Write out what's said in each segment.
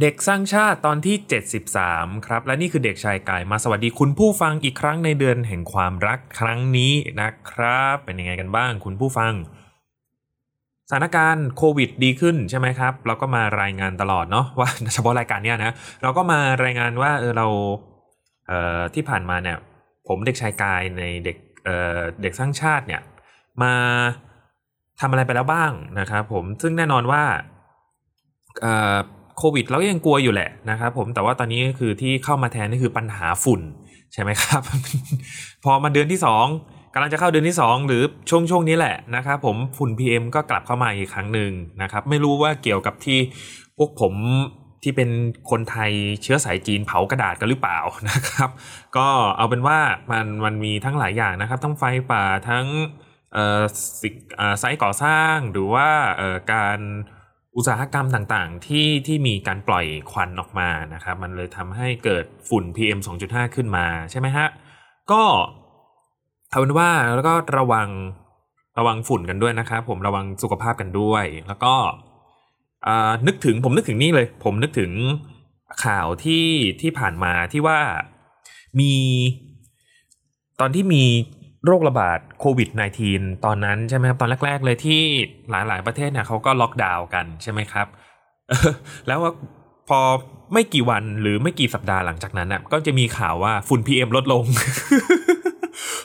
เด็กสร้างชาติตอนที่ 73 ครับ และนี่คือเด็กชายกายมาสวัสดีคุณผู้ฟังอีกครั้งในเดือนแห่งความรักครั้งนี้นะครับ เป็นยังไงกันบ้างคุณผู้ฟังสถานการณ์โควิดดีขึ้นใช่ไหมครับ เราก็มารายงานตลอดเนาะว่าเฉพาะรายการเนี้ยนะ เราก็มารายงานว่าเออเราเอ่อที่ผ่านมาเนี่ยผมเด็กชายกายในเด็กเอ่อเด็กสร้างชาติเนี่ยมาทำอะไรไปแล้วบ้างนะครับผมซึ่งแน่นอนว่าเอ่อ โควิดเราก็ยังกลัวอยู่แหละนะครับผมแต่ว่าตอนนี้ก็คือที่เข้ามาแทนนี่คือปัญหาฝุ่นใช่ไหมครับ พอมาเดือนที่สองกำลังจะเข้าเดือนที่ 2 หรือช่วงช่วงนี้แหละนะครับผมฝุ่น PM ก็กลับเข้ามาอีกครั้งหนึ่งนะครับ ไม่รู้ว่าเกี่ยวกับที่พวกผมที่เป็นคนไทยเชื้อสายจีนเผากระดาษกันหรือเปล่านะครับ ก็เอาเป็นว่ามันมันมีทั้งหลายอย่างนะครับ ทั้งไฟป่าทั้งไซต์ก่อสร้างหรือว่าการ อุตสาหกรรมต่างๆ ที่ที่มีการปล่อยควันออกมานะครับ มันเลยทำให้เกิดฝุ่น PM 2.5 ขึ้นมาใช่ไหมฮะ ก็เอาเป็นว่าแล้วก็ระวังระวังฝุ่นกันด้วยนะครับผมระวังสุขภาพกันด้วย แล้วก็นึกถึงผมนึกถึงนี่เลย ผมนึกถึงข่าวที่ที่ผ่านมาที่ว่ามีตอนที่มี โรคระบาดโควิด -19 ตอนนั้นใช่ไหมครับตอนแรก ๆ เลยที่หลายๆประเทศเนี่ยเขาก็ล็อกดาวน์กันใช่ไหมครับแล้วพอไม่กี่วันหรือไม่กี่สัปดาห์หลังจากนั้นน่ะก็จะมีข่าวว่าฝุ่น PM ลดลง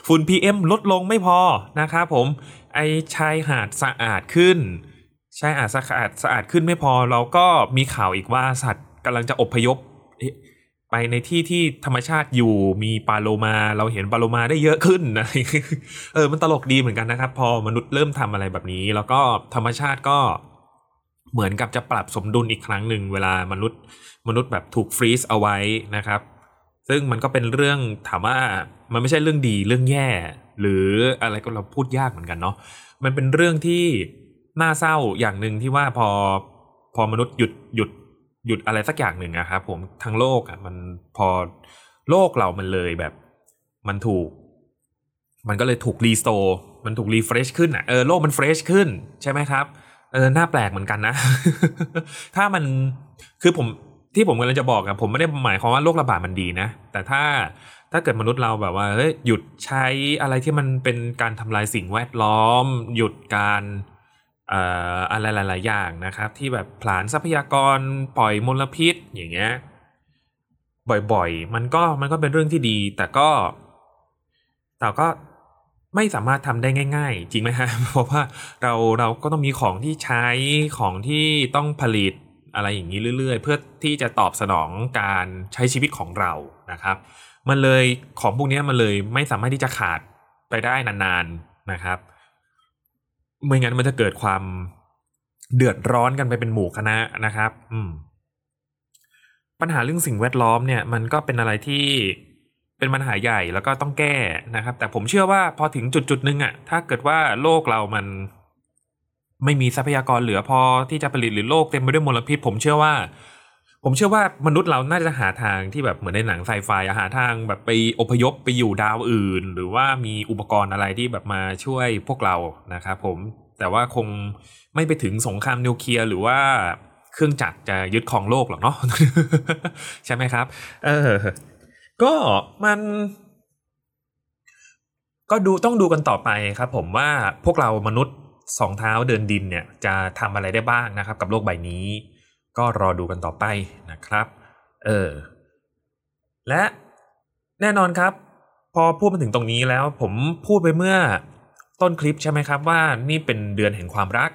ฝุ่น PM ลดลงไม่พอนะครับผม ไอชายหาดสะอาดขึ้นชายหาดสะอาดสะอาดขึ้นไม่พอ เราก็มีข่าวอีกว่าสัตว์กำลังจะอพยพ ไปในที่ที่ธรรมชาติอยู่มีปลาโลมาเราเห็นปลาโลมาได้เยอะขึ้นนะเออมันตลกดีเหมือนกันนะครับ พอมนุษย์เริ่มทำอะไรแบบนี้ แล้วก็ธรรมชาติก็เหมือนกับจะปรับสมดุลอีกครั้งหนึ่งเวลามนุษย์มนุษย์แบบถูกฟรีซเอาไว้นะครับ ซึ่งมันก็เป็นเรื่องถามว่ามันไม่ใช่เรื่องดีเรื่องแย่ หรืออะไรก็เราพูดยากเหมือนกันเนาะมันเป็นเรื่องที่น่าเศร้าอย่างหนึ่งที่ว่าพอพอมนุษย์หยุดหยุด หยุดอะไรสักอย่างหนึ่งนะครับผมทั้งโลกอะมันพอโลกเรามันเลยแบบ มันถูก มันก็เลยถูก restore มันถูก refresh ขึ้นอะเออโลกมัน fresh ขึ้นใช่ไหมครับเออหน่าแปลกเหมือนกันนะ ถ้ามันคือผมที่ผมกำลังจะบอกอะผมไม่ได้หมายความว่าโรคระบาดมันดีนะ แต่ถ้าถ้าเกิดมนุษย์เราแบบว่าเฮ้ยหยุดใช้อะไรที่มันเป็นการทำลายสิ่งแวดล้อม หยุดการ อะไรหลาย ๆ อย่างนะครับ ที่แบบผลาญทรัพยากรปล่อยมลพิษอย่างเงี้ยบ่อย ๆ มันก็มันก็เป็นเรื่องที่ดี แต่ก็แต่ก็ไม่สามารถทำได้ง่าย ๆ จริงไหมฮะเพราะว่าเราเราก็ต้องมีของที่ใช้ของที่ต้องผลิตอะไรอย่างนี้เรื่อย ๆ เพื่อที่จะตอบสนองการใช้ชีวิตของเรานะครับ มันเลยของพวกนี้มันเลยไม่สามารถที่จะขาดไปได้นานๆนะครับ ไม่งั้นมันจะเกิดความเดือดร้อนกันไปเป็นหมู่คณะนะครับ อืม ปัญหาเรื่องสิ่งแวดล้อมเนี่ย มันก็เป็นอะไรที่เป็นปัญหาใหญ่แล้วก็ต้องแก้นะครับ แต่ผมเชื่อว่าพอถึงจุดจุดนึงอะถ้าเกิดว่าโลกเรามัน ไม่มีทรัพยากรเหลือพอที่จะผลิตหรือโลกเต็มไปด้วยมลพิษ ผมเชื่อว่า ผมเชื่อว่ามนุษย์เราน่าจะหาทางที่แบบเหมือนในหนังไซไฟหาทางแบบไปอพยพไปอยู่ดาวอื่น หรือว่ามีอุปกรณ์อะไรที่แบบมาช่วยพวกเรานะครับผมแต่ว่าคงไม่ไปถึงสงครามนิวเคลียร์หรือว่าเครื่องจักรจะยึดครองโลกหรอกเนาะใช่ไหมครับ เออ ก็มัน ก็ดูต้องดูกันต่อไปครับ ผมว่าพวกเรามนุษย์สองเท้าเดินดินเนี่ย จะทำอะไรได้บ้างนะครับ กับโลกใบนี้ ก็รอดูกันต่อไปนะครับเออและแน่นอนครับ พอพูดมาถึงตรงนี้แล้วผมพูดไปเมื่อต้นคลิปใช่ไหมครับว่านี่เป็นเดือนแห่งความรัก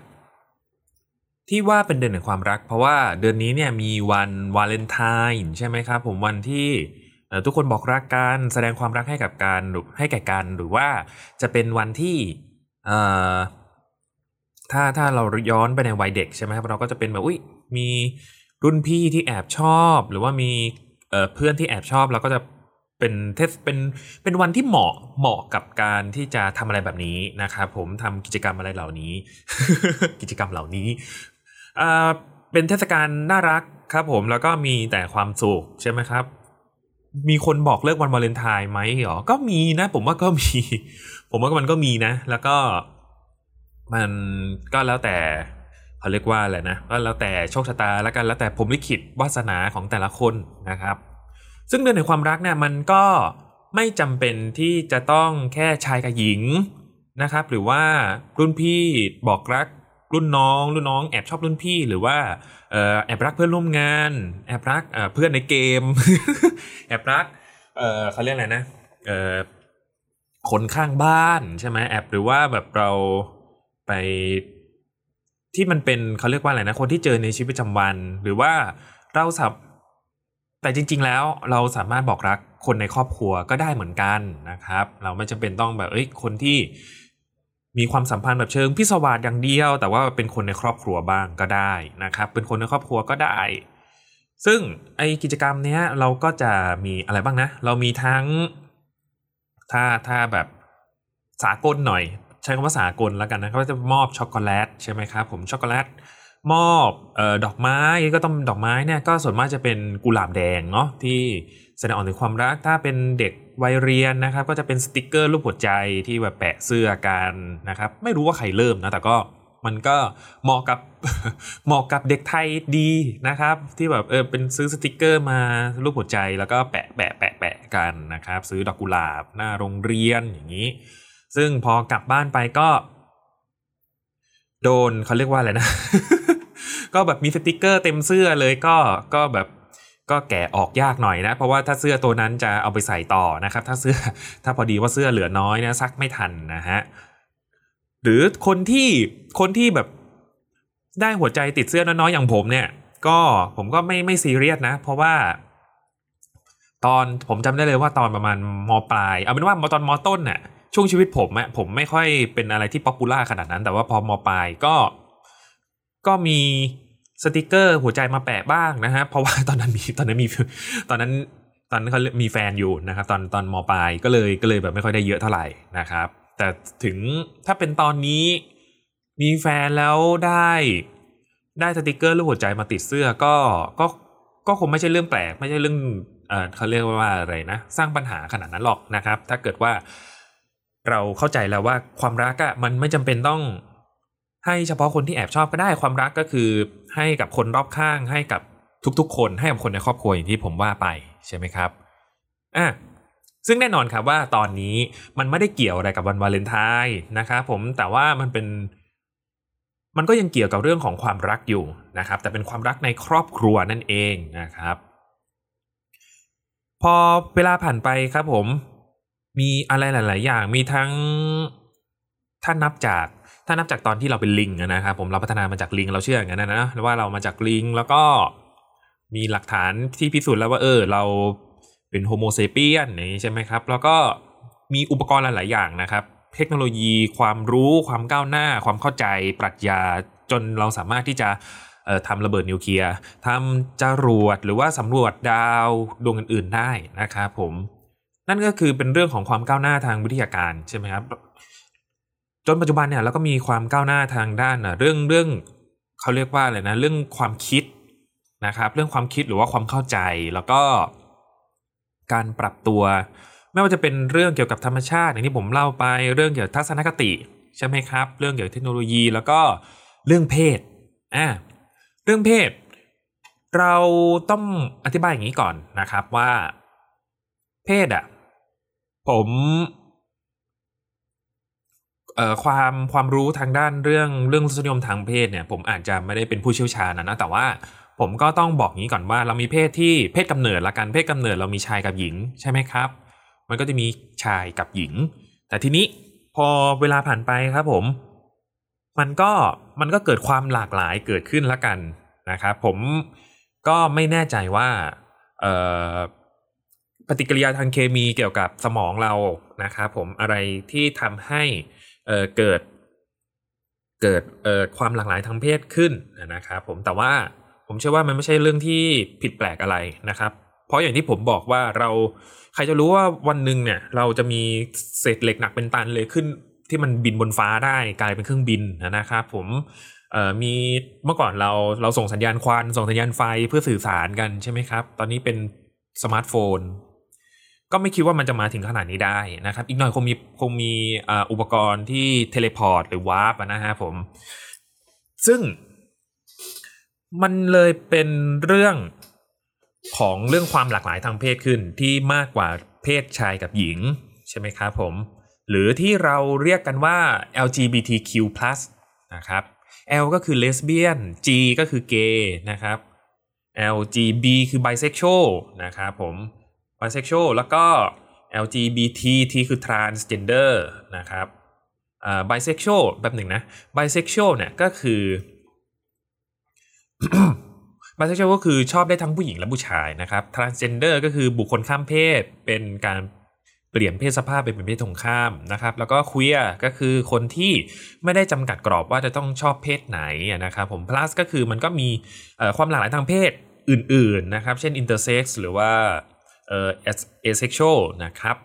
ที่ว่าเป็นเดือนแห่งความรัก เพราะว่าเดือนนี้เนี่ยมีวันวาเลนไทน์ใช่ไหมครับผมวันที่ทุกคนบอกรักกันแสดงความรักให้กับการให้แก่กันหรือว่าจะเป็นวันที่ถ้าถ้าเราย้อนไปในวัยเด็กใช่ไหมครับเราก็จะเป็นแบบอุ้ย มีรุ่นพี่ที่แอบชอบ หรือว่ามีเพื่อนที่แอบชอบเราก็จะเป็นเทสเป็นเป็นวันที่เหมาะเหมาะกับการที่จะทำอะไรแบบนี้นะครับผมทำกิจกรรมอะไรเหล่านี้ กิจกรรมเหล่านี้อ่าเป็นเทศกาลน่ารักครับผมแล้วก็มีแต่ความสุขใช่ไหมครับ มีคนบอกเลิกวันวาเลนไทน์ไหมหรอ ก็มีนะ ผมว่าก็มี ผมว่ามันก็มีนะ แล้วก็มันก็แล้วแต่ เขาเรียกว่าอะไรนะก็แล้วแต่โชคชะตาแล้วกันแล้วแต่ผมลิขิตวาสนาของแต่ละคนนะครับ ซึ่งเดือนแห่งความรักเนี่ยมันก็ไม่จำเป็นที่จะต้องแค่ชายกับหญิงนะครับ หรือว่ารุ่นพี่บอกรักรุ่นน้องรุ่นน้องแอบชอบรุ่นพี่หรือว่าแอบรักเพื่อนร่วมงาน แอบรักเพื่อนในเกม แอบรักเขาเรียกอะไรนะคนข้างบ้านใช่ไหมแอบหรือว่าแบบเราไป ที่มันเป็นเขาเรียกว่าอะไรนะคนที่เจอในชีวิตประจำวัน หรือว่าเราสับแต่จริง ๆ แล้วเราสามารถบอกรักคนในครอบครัวก็ได้เหมือนกันนะครับ เราไม่จำเป็นต้องแบบเอ้ยคนที่มีความสัมพันธ์แบบเชิงพิศวาสอย่างเดียว แต่ว่าเป็นคนในครอบครัวบ้างก็ได้นะครับ เป็นคนในครอบครัวก็ได้ ซึ่งไอกิจกรรมเนี้ยเราก็จะมีอะไรบ้างนะ เรามีทั้งถ้าถ้าแบบสากลหน่อย ใช้คำว่าสากลแล้วกันนะเขาจะมอบช็อกโกแลตใช่ไหมครับผมช็อกโกแลตมอบออดอกไม้ก็ต้องดอกไม้เนี่ยก็ส่วนมากจะเป็นกุหลาบแดงเนาะที่แสดงออกถึงความรักถ้าเป็นเด็กวัยเรียนนะครับ ก็จะเป็นสติกเกอร์รูปหัวใจที่แบบแปะเสื้อกันนะครับ ไม่รู้ว่าใครเริ่มนะแต่ก็มันก็เหมาะกับเหมาะกับเด็กไทยดีนะครับ ที่แบบเออเป็นซื้อสติกเกอร์มารูปหัวใจแล้วก็แปะแปะแปะแปะกันนะครับ ซื้อดอกกุหลาบหน้าโรงเรียนอย่างนี้ ซึ่งพอกลับบ้านไปก็ โดนเขาเรียกว่าอะไรนะ ก็แบบมีสติกเกอร์เต็มเสื้อเลยก็ก็แบบก็แกะออกยากหน่อยนะ เพราะว่าถ้าเสื้อตัวนั้นจะเอาไปใส่ต่อนะครับ ถ้าเสื้อถ้าพอดีว่าเสื้อเหลือน้อยนะซักไม่ทันนะฮะหรือคนที่คนที่แบบได้หัวใจติดเสื้อน้อยๆอย่างผมเนี่ย ก็ผมก็ไม่ไม่ซีเรียสนะ เพราะว่า ตอนผมจำได้เลยว่าตอนประมาณมปลายเอาเป็นว่าตอนมต้นเนี่ย ช่วงชีวิตผมอะผมไม่ค่อยเป็นอะไรที่ popular ขนาดนั้น แต่ว่าพอมปลายก็ก็มีสติกเกอร์หัวใจมาแปะบ้างนะฮะเพราะว่าตอนนั้นมีตอนนั้นมีตอนนั้นตอนนั้นเขามีแฟนอยู่นะครับ ตอนตอนมปลายก็เลยก็เลยแบบไม่ค่อยได้เยอะเท่าไหร่นะครับ แต่ถึงถ้าเป็นตอนนี้มีแฟนแล้วได้ได้สติกเกอร์รูปหัวใจมาติดเสื้อก็ก็ก็คงไม่ใช่เรื่องแปลก ไม่ใช่เรื่องเออเขาเรียกว่าอะไรนะ สร้างปัญหาขนาดนั้นหรอกนะครับ ถ้าเกิดว่า เราเข้าใจแล้วว่าความรักอะมันไม่จำเป็นต้อง ให้เฉพาะคนที่แอบชอบก็ได้ความรักก็คือ ให้กับคนรอบข้างให้กับทุกๆ คนให้กับคนในครอบครัวอย่างที่ผมว่าไปใช่ไหมครับอะซึ่งแน่นอนครับว่าตอนนี้มันไม่ได้เกี่ยวอะไรกับวันวาเลนไทน์นะครับผมแต่ว่ามันเป็น มันก็ยังเกี่ยวกับเรื่องของความรักอยู่นะครับ แต่เป็นความรักในครอบครัวนั่นเองนะครับ พอเวลาผ่านไปครับผม มีอะไรหลาย ๆ อย่างมีทั้งถ้านับจากถ้านับจากตอนที่เราเป็นลิงนะครับผมเราพัฒนามาจากลิงเราเชื่ออย่างนั้นนะว่าเรามาจากลิงแล้วก็มีหลักฐานที่พิสูจน์แล้วว่าเออเราเป็นโฮโมเซเปียนนี่ใช่ไหมครับ แล้วก็มีอุปกรณ์หลาย ๆ อย่างนะครับ เทคโนโลยีความรู้ความก้าวหน้า ความเข้าใจปรัชญาจนเราสามารถที่จะทำระเบิดนิวเคลียร์ทำจรวดหรือว่าสำรวจดาวดวงอื่น ๆ ได้นะครับผม นั่นก็คือเป็นเรื่องของความก้าวหน้าทางวิทยาการใช่ไหมครับจนปัจจุบันเนี่ยเราก็มีความก้าวหน้าทางด้านเรื่องเรื่องเขาเรียกว่าอะไรนะเรื่องความคิดนะครับ เรื่องความคิดหรือว่าความเข้าใจแล้วก็การปรับตัว ไม่ว่าจะเป็นเรื่องเกี่ยวกับธรรมชาติอย่างที่ผมเล่าไปเรื่องเกี่ยวกับทัศนคติใช่ไหมครับ เรื่องเกี่ยวกับเทคโนโลยีแล้วก็เรื่องเพศอ่าเรื่องเพศ เราต้องอธิบายอย่างนี้ก่อนนะครับว่า เพศอะ ผมเอ่อความความรู้ทางด้านเรื่องเรื่องรสนิยมทางเพศเนี่ย ผมอาจจะไม่ได้เป็นผู้เชี่ยวชาญนะนะแต่ว่าผมก็ต้องบอกงี้ก่อนว่าเรามีเพศที่เพศกำเนิดละกันเพศกำเนิดเรามีชายกับหญิงใช่ไหมครับ มันก็จะมีชายกับหญิง แต่ทีนี้พอเวลาผ่านไปครับผม มันก็มันก็เกิดความหลากหลายเกิดขึ้นละกันนะครับผมก็ไม่แน่ใจว่าเอ่อ ปฏิกิริยาทางเคมีเกี่ยวกับสมองเรานะครับผมอะไรที่ทำให้เเกิดเกิดความหลากหลายทางเพศขึ้นนะครับผมแต่ว่าผมเชื่อว่ามันไม่ใช่เรื่องที่ผิดแปลกอะไรนะครับ เพราะอย่างที่ผมบอกว่าเราใครจะรู้ว่าวันหนึ่งเนี่ยเราจะมีเศษเหล็กหนักเป็นตันเลยขึ้นที่มันบินบนฟ้าได้กลายเป็นเครื่องบินนะครับผมมีเมื่อก่อนเราเราส่งสัญญาณควันส่งสัญญาณไฟเพื่อสื่อสารกันใช่ไหมครับ ตอนนี้เป็นสมาร์ทโฟน ก็ไม่คิดว่ามันจะมาถึงขนาดนี้ได้นะครับ อีกหน่อยคงมีคงมีอุปกรณ์ที่ teleport หรือ warp นะฮะผม ซึ่งมันเลยเป็นเรื่องของเรื่องความหลากหลายทางเพศขึ้นที่มากกว่าเพศชายกับหญิง ใช่ไหมครับผม หรือที่เราเรียกกันว่า LGBTQ+ นะครับ L ก็คือเลสเบี้ยน G ก็คือเกย์นะครับ LGB คือ bisexual นะครับผม bisexual แล้วก็ LGBT T คือ transgender นะครับอ่า bisexual แบบหนึ่งนะ bisexual เนี่ยก็คือ bisexual ก็คือชอบได้ทั้งผู้หญิงและผู้ชายนะครับ transgender ก็คือบุคคลข้ามเพศเป็นการเปลี่ยนเพศสภาพเป็นเพศตรงข้ามนะครับ แล้วก็ queer ก็คือคนที่ไม่ได้จำกัดกรอบว่าจะต้องชอบเพศไหนนะครับผม plus ก็คือมันก็มีความหลากหลายทางเพศอื่นๆนะครับ เช่น intersex หรือว่า เอ่อ asexual นะครับ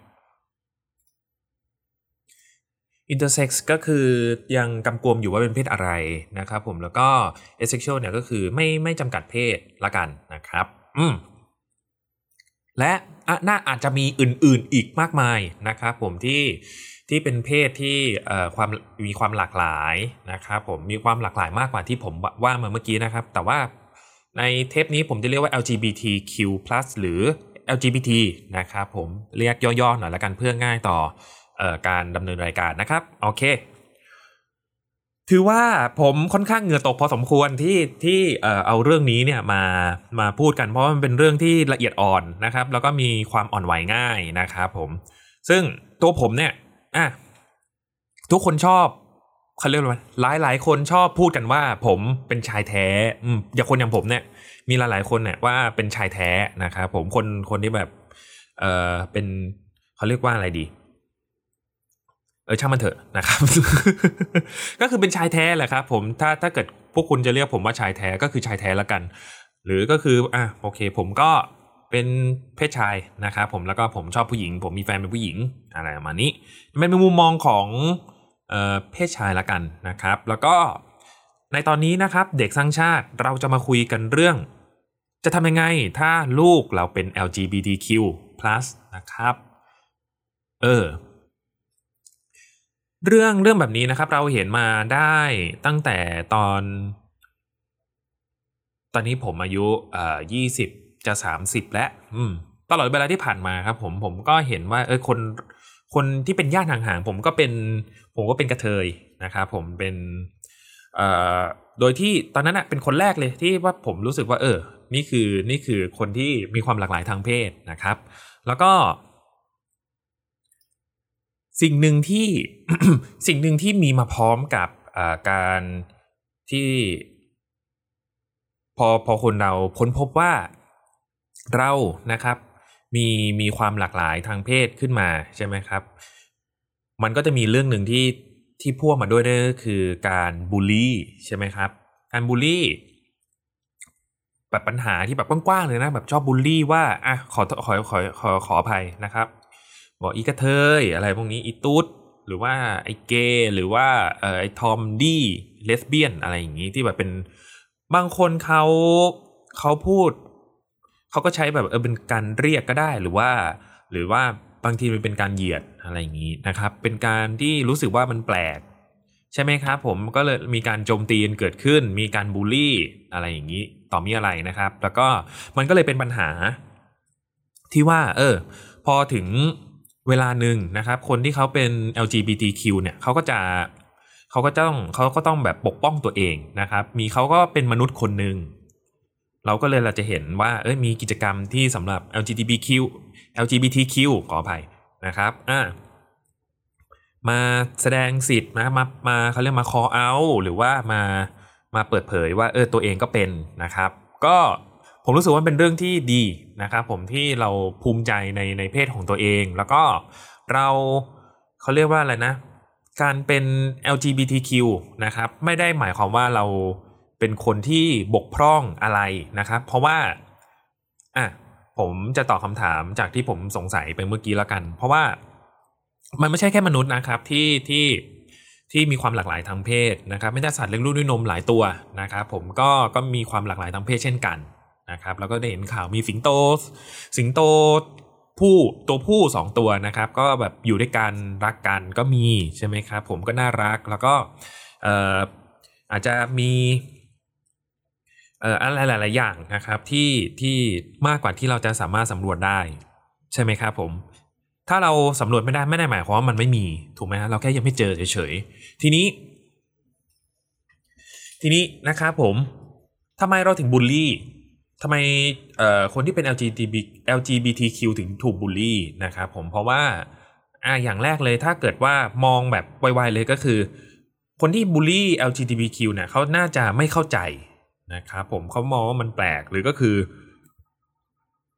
intersex ก็คือยังกำกวมอยู่ว่าเป็นเพศอะไรนะครับผมแล้วก็ asexual เนี่ยก็คือไม่ไม่จำกัดเพศละกันนะครับอืมและน่าอาจจะมีอื่นๆอีกมากมายนะครับผมที่ที่เป็นเพศที่ความมีความหลากหลายนะครับผมมีความหลากหลายมากกว่าที่ผมว่ามาเมื่อกี้นะครับ แต่ว่าในเทปนี้ผมจะเรียกว่า LGBTQ+ หรือ LGBT นะครับผมเรียกย่อๆหน่อยละกันเพื่อง่ายต่ออการดำเนินรายการนะครับ โอเค ถือว่าผมค่อนข้างเหงื่อตกพอสมควรที่ที่เอาเรื่องนี้เนี่ยมามาพูดกันเพราะมันเป็นเรื่องที่ละเอียดอ่อนนะครับ แล้วก็มีความอ่อนไหวง่ายนะครับผม ซึ่งตัวผมเนี่ยอะทุกคนชอบเขาเรียกว่าหลายหลายคนชอบพูดกันว่าผมเป็นชายแท้ อืมอย่างคนอย่างผมเนี่ย มีหลายๆคนเนี่ยว่าเป็นชายแท้นะครับผมคนคนที่แบบเออเป็นเขาเรียกว่าอะไรดี เออช่างมันเถอะนะครับ ก็คือเป็นชายแท้แหละครับผมถ้าถ้าเกิดพวกคุณจะเรียกผมว่าชายแท้ก็คือชายแท้ล้วกัน หรือก็คืออะโอเค ผมก็เป็นเพศชายนะครับผมแล้วก็ผมชอบผู้หญิง ผมมีแฟนเป็นผู้หญิงอะไรประมาณนี้มันเป็นมุมมองของเออเพศชายละกันนะครับ แล้วก็ในตอนนี้นะครับเด็กสร้างชาติเราจะมาคุยกันเรื่อง จะทำยังไงถ้าลูกเราเป็น LGBTQ+ นะครับ เออ เรื่องเรื่องแบบนี้นะครับ เราเห็นมาได้ตั้งแต่ตอน ตอนนี้ผมอายุเอ่อยี่สิบจะสามสิบแล้วอืม ตลอดเวลาที่ผ่านมาครับ ผมผมก็เห็นว่า เออคน คนที่เป็นญาติห่างๆผมก็เป็น ผมก็เป็นกระเทยนะครับผมเป็น เอ่อโดยที่ตอนนั้นอะเป็นคนแรกเลยที่ว่าผมรู้สึกว่าเออ นี่คือนี่คือคนที่มีความหลากหลายทางเพศนะครับ แล้วก็ สิ่งหนึ่งที่สิ่งหนึ่งที่มีมาพร้อมกับการที่พอพอคนเราค้นพบว่าเรานะครับ มีมีความหลากหลายทางเพศขึ้นมาใช่ไหมครับ มันก็จะมีเรื่องหนึ่งที่ที่พ่วงมาด้วยนั่นก็คือการบูลลี่ใช่ไหมครับ การบูลลี่ แบบปัญหาที่แบบกว้างๆเลยนะ แบบชอบบูลลี่ว่าอะขอขอขอขอขออภัยนะครับบอกอีกระเทยอะไรพวกนี้อีตุ๊ดหรือว่าไอ้เกย์หรือว่าเอ่อไอ้ทอมดี้เลสเบี้ยนอะไรอย่างนี้ที่แบบเป็นบางคนเขาเขาพูด เขาก็ใช้แบบเออเป็นการเรียกก็ได้หรือว่า หรือว่าบางทีมันเป็นการเหยียดอะไรอย่างนี้นะครับ เป็นการที่รู้สึกว่ามันแปลก ใช่ไหมครับผมก็เลยมีการโจมตีเกิดขึ้น มีการบูลลี่อะไรอย่างนี้ต่อมีอะไรนะครับ แล้วก็มันก็เลยเป็นปัญหา ที่ว่า เออ พอถึงเวลาหนึ่งนะครับ คนที่เขาเป็น LGBTQ เนี่ยเขาก็จะเขาก็ต้องเขาก็ต้องแบบปกป้องตัวเองนะครับ มีเขาก็เป็นมนุษย์คนหนึ่งเราก็เลยเราจะเห็นว่าเอ้ยมีกิจกรรมที่สำหรับ LGBTQ LGBTQ ขออภัยนะครับอ่า มาแสดงสิทธิ์นะมามาเขาเรียกมา call out หรือว่ามามาเปิดเผยว่าเออตัวเองก็เป็นนะครับ ก็ผมรู้สึกว่าเป็นเรื่องที่ดีนะครับผมที่เราภูมิใจในในเพศของตัวเอง แล้วก็เราเขาเรียกว่าอะไรนะ การเป็น LGBTQ นะครับไม่ได้หมายความว่าเราเป็นคนที่บกพร่องอะไรนะครับ เพราะว่าอะผมจะตอบคำถามจากที่ผมสงสัยไปเมื่อกี้แล้วกัน เพราะว่า มันไม่ใช่แค่มนุษย์นะครับที่ที่ที่มีความหลากหลายทางเพศนะครับไม่ได้สัตว์เลี้ยงลูกด้วยนมหลายตัวนะครับผมก็ก็มีความหลากหลายทางเพศเช่นกันนะครับแล้วก็ได้เห็นข่าวมีสิงโต สิงโตผู้ตัวผู้สองตัวนะครับ ก็แบบอยู่ด้วยกันรักกันก็มีใช่ไหมครับผมก็น่ารักแล้วก็เอ่ออาจจะมีเอ่ออะไรหลาย ๆ อย่างนะครับที่ที่มากกว่าที่เราจะสามารถสำรวจได้ ใช่ไหมครับผม ถ้าเราสำรวจไม่ได้ไม่ได้หมายความว่ามันไม่มีถูกไหมฮะเราแค่ยังไม่เจอเฉยๆทีนี้ ทีนี้นะครับผมทำไมเราถึงบูลลี่ทำไมเอ่อคนที่เป็น LGBT LGBTQ ถึงถูกบูลลี่นะครับผมเพราะว่าอ่าอย่างแรกเลยถ้าเกิดว่ามองแบบไวๆเลยก็คือ คนที่บูลลี่ LGBTQ เนี่ยเขาน่าจะไม่เข้าใจนะครับผมเขามองว่ามันแปลกหรือก็คือ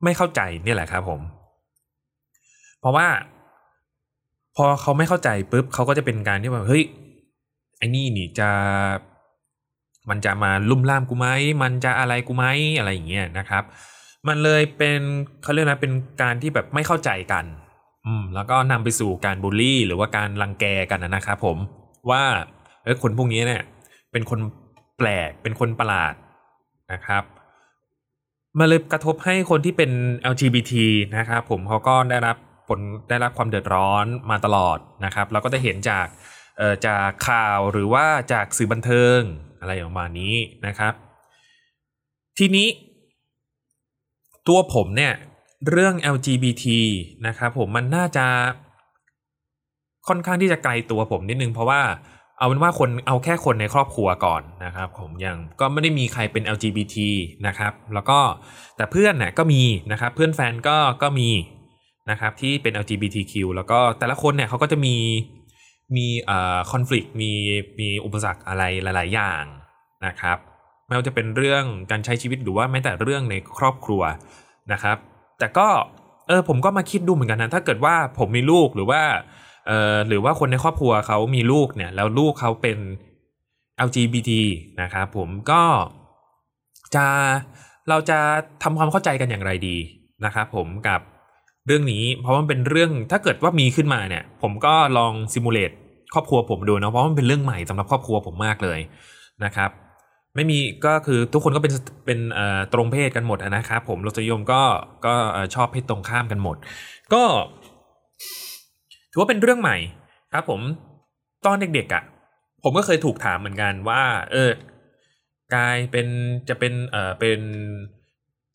ไม่เข้าใจเนี่ยแหละครับผม เพราะว่า พอเขาไม่เข้าใจปุ๊บเขาก็จะเป็นการที่แบบเฮ้ยไอ้นี่นี่จะมันจะมาลุ่มล่ามกูไหม มันจะอะไรกูไหมอะไรอย่างเงี้ยนะครับ มันเลยเป็นเขาเรียกนะเป็นการที่แบบไม่เข้าใจกัน อืม แล้วก็นำไปสู่การบูลลี่ หรือว่าการรังแกกันนะครับผมว่าเออคนพวกนี้เนี่ย เป็นคนแปลกเป็นคนประหลาดนะครับมาเลยกระทบให้คนที่เป็น LGBT นะครับผมเขาก็ได้รับ ผลได้รับความเดือดร้อนมาตลอดนะครับ เราก็จะเห็นจากจากข่าวหรือว่าจากสื่อบันเทิงอะไรประมาณนี้นะครับ ทีนี้ ตัวผมเนี่ยเรื่อง LGBT นะครับผมมันน่าจะค่อนข้างที่จะไกลตัวผมนิดนึงเพราะว่าเอาเป็นว่าคนเอาแค่คนในครอบครัวก่อนนะครับผมยังก็ไม่ได้มีใครเป็น LGBT นะครับ แล้วก็แต่เพื่อนเนี่ยก็มีนะครับ เพื่อนแฟนก็ก็มี นะครับที่เป็น LGBTQ แล้วก็แต่ละคนเนี่ยเขาก็จะมีมีเอ่อคอน FLICT มีมีอุปสรรคอะไรหลาย ๆ อย่างนะครับไม่ว่าจะเป็นเรื่องการใช้ชีวิตหรือว่าแม้แต่เรื่องในครอบครัวนะครับ แต่ก็เออผมก็มาคิดดูเหมือนกันนะถ้าเกิดว่าผมมีลูกหรือว่าเอ่อหรือว่าคนในครอบครัวเขามีลูกเนี่ยแล้วลูกเขาเป็น LGBT นะครับผมก็จะเราจะทำความเข้าใจกันอย่างไรดีนะครับผมกับ เรื่องนี้ เพราะมันเป็นเรื่องถ้าเกิดว่ามีขึ้นมาเนี่ย ผมก็ลองซิมูเลตครอบครัวผมดูนะเพราะมันเป็นเรื่องใหม่สำหรับครอบครัวผมมากเลยนะครับ ไม่มีก็คือทุกคนก็เป็นเป็นตรงเพศกันหมดนะครับ ผมรสนิยมก็ก็ชอบเพศตรงข้ามกันหมด ก็ ถือว่าเป็นเรื่องใหม่ครับ ผมตอนเด็กๆอะ่ะ ผมก็เคยถูกถามเหมือนกันว่า เออกายเป็นจะเป็นเออเป็น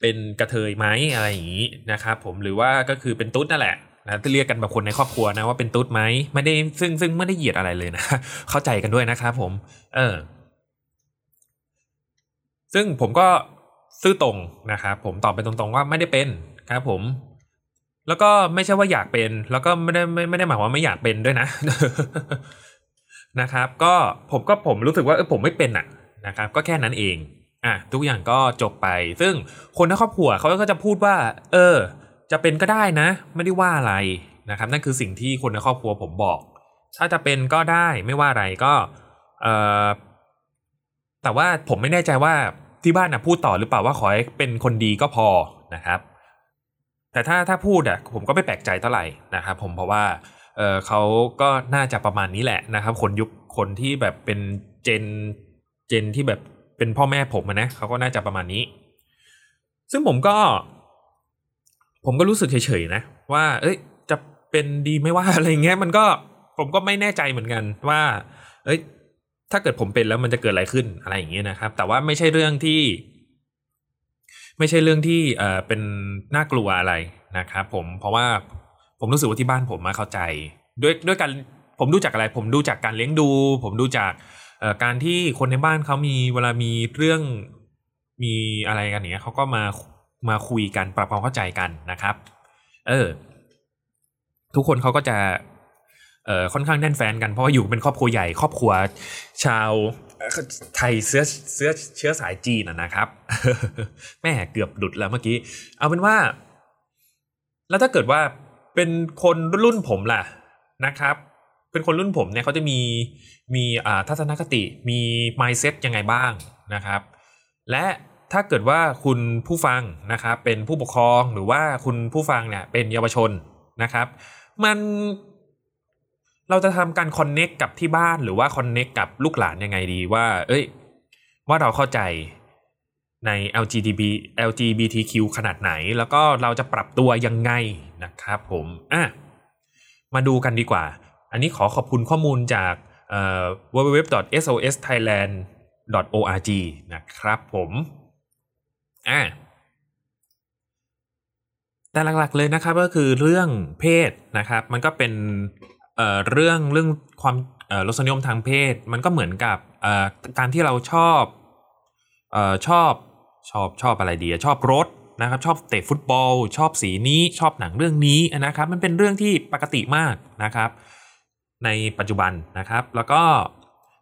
เป็นกระเทยไหมอะไรอย่างนี้นะครับผมหรือว่าก็คือเป็นตุ๊ดนั่นแหละนะเรียกกันแบบคนในครอบครัวนะว่าเป็นตุ๊ดไหมไม่ได้ซึ่งซึ่งไม่ได้เหยียดอะไรเลยนะ เข้าใจกันด้วยนะครับผม เออ ซึ่งผมก็ซื่อตรงนะครับผมตอบไปตรงๆว่าไม่ได้เป็นครับผม แล้วก็ไม่ใช่ว่าอยากเป็น แล้วก็ไม่ได้ไม่ไม่ได้หมายว่าไม่อยากเป็นด้วยนะนะครับ ก็ผมก็ผมรู้สึกว่าเออผมไม่เป็นอะนะครับ ก็แค่นั้นเอง อะทุกอย่างก็จบไป ซึ่งคนในครอบครัวเขาก็จะพูดว่า เออ จะเป็นก็ได้นะ ไม่ได้ว่าอะไรนะครับ นั่นคือสิ่งที่คนในครอบครัวผมบอก ถ้าจะเป็นก็ได้ไม่ว่าอะไรก็ เออแต่ว่าผมไม่แน่ใจว่าที่บ้านนะพูดต่อหรือเปล่าว่าขอให้เป็นคนดีก็พอนะครับ แต่ถ้าถ้าพูดอะผมก็ไม่แปลกใจเท่าไหร่นะครับผมเพราะว่าเออเขาก็น่าจะประมาณนี้แหละนะครับ คนยุคคนที่แบบเป็นเจนเจนที่แบบ เป็นพ่อแม่ผมนะเขาก็น่าจะประมาณนี้ ซึ่งผมก็ ผมก็รู้สึกเฉยๆนะ ว่า เอ้ย จะเป็นดีไม่ว่าอะไรเงี้ยมันก็ผมก็ไม่แน่ใจเหมือนกันว่า เอ้ย ถ้าเกิดผมเป็นแล้วมันจะเกิดอะไรขึ้นอะไรอย่างเงี้ยนะครับ แต่ว่าไม่ใช่เรื่องที่ ไม่ใช่เรื่องที่เอ่อเป็นน่ากลัวอะไรนะครับผมเพราะว่าผมรู้สึกว่าที่บ้านผมมาเข้าใจ ด้วยด้วยการผมดูจากอะไร ผมดูจากการเลี้ยงดู ผมดูจาก การที่คนในบ้านเขามีเวลามีเรื่องมีอะไรกันเนี้ยเขาก็มามาคุยกันปรับความเข้าใจกันนะครับ เออ ทุกคนเขาก็จะเอ่อค่อนข้างแน่นแฟนกันเพราะว่าอยู่เป็นครอบครัวใหญ่ครอบครัวชาวไทยเสื้อเสื้อเชื้อสายจีนนะครับ แม่เกือบหลุดแล้วเมื่อกี้ เอาเป็นว่า แล้วถ้าเกิดว่าเป็นคนรุ่นผมล่ะนะครับ เป็นคนรุ่นผมเนี่ยเขาจะมีมีทัศนคติมี mindset ยังไงบ้างนะครับ และถ้าเกิดว่าคุณผู้ฟังนะครับเป็นผู้ปกครองหรือว่าคุณผู้ฟังเนี่ยเป็นเยาวชนนะครับ มันเราจะทำการคอนเน็กกับที่บ้านหรือว่าคอนเน็กกับลูกหลานยังไงดีว่า เอ้ย ว่าเราเข้าใจใน LGBT LGBTQ ขนาดไหน แล้วก็เราจะปรับตัวยังไงนะครับผมอะมาดูกันดีกว่า อันนี้ขอขอบคุณข้อมูลจาก www.sosthailand.org นะครับผมอ่าแต่หลักๆเลยนะครับก็คือเรื่องเพศนะครับ มันก็เป็นเเรื่องเรื่องความรสนิยมทางเพศ มันก็เหมือนกับการที่เราชอบอชอบชอบชอบอะไรดีชอบรถนะครับ ชอบเตะฟุตบอล ชอบสีนี้ชอบหนังเรื่องนี้นะครับ มันเป็นเรื่องที่ปกติมากนะครับ ในปัจจุบันนะครับ แล้วก็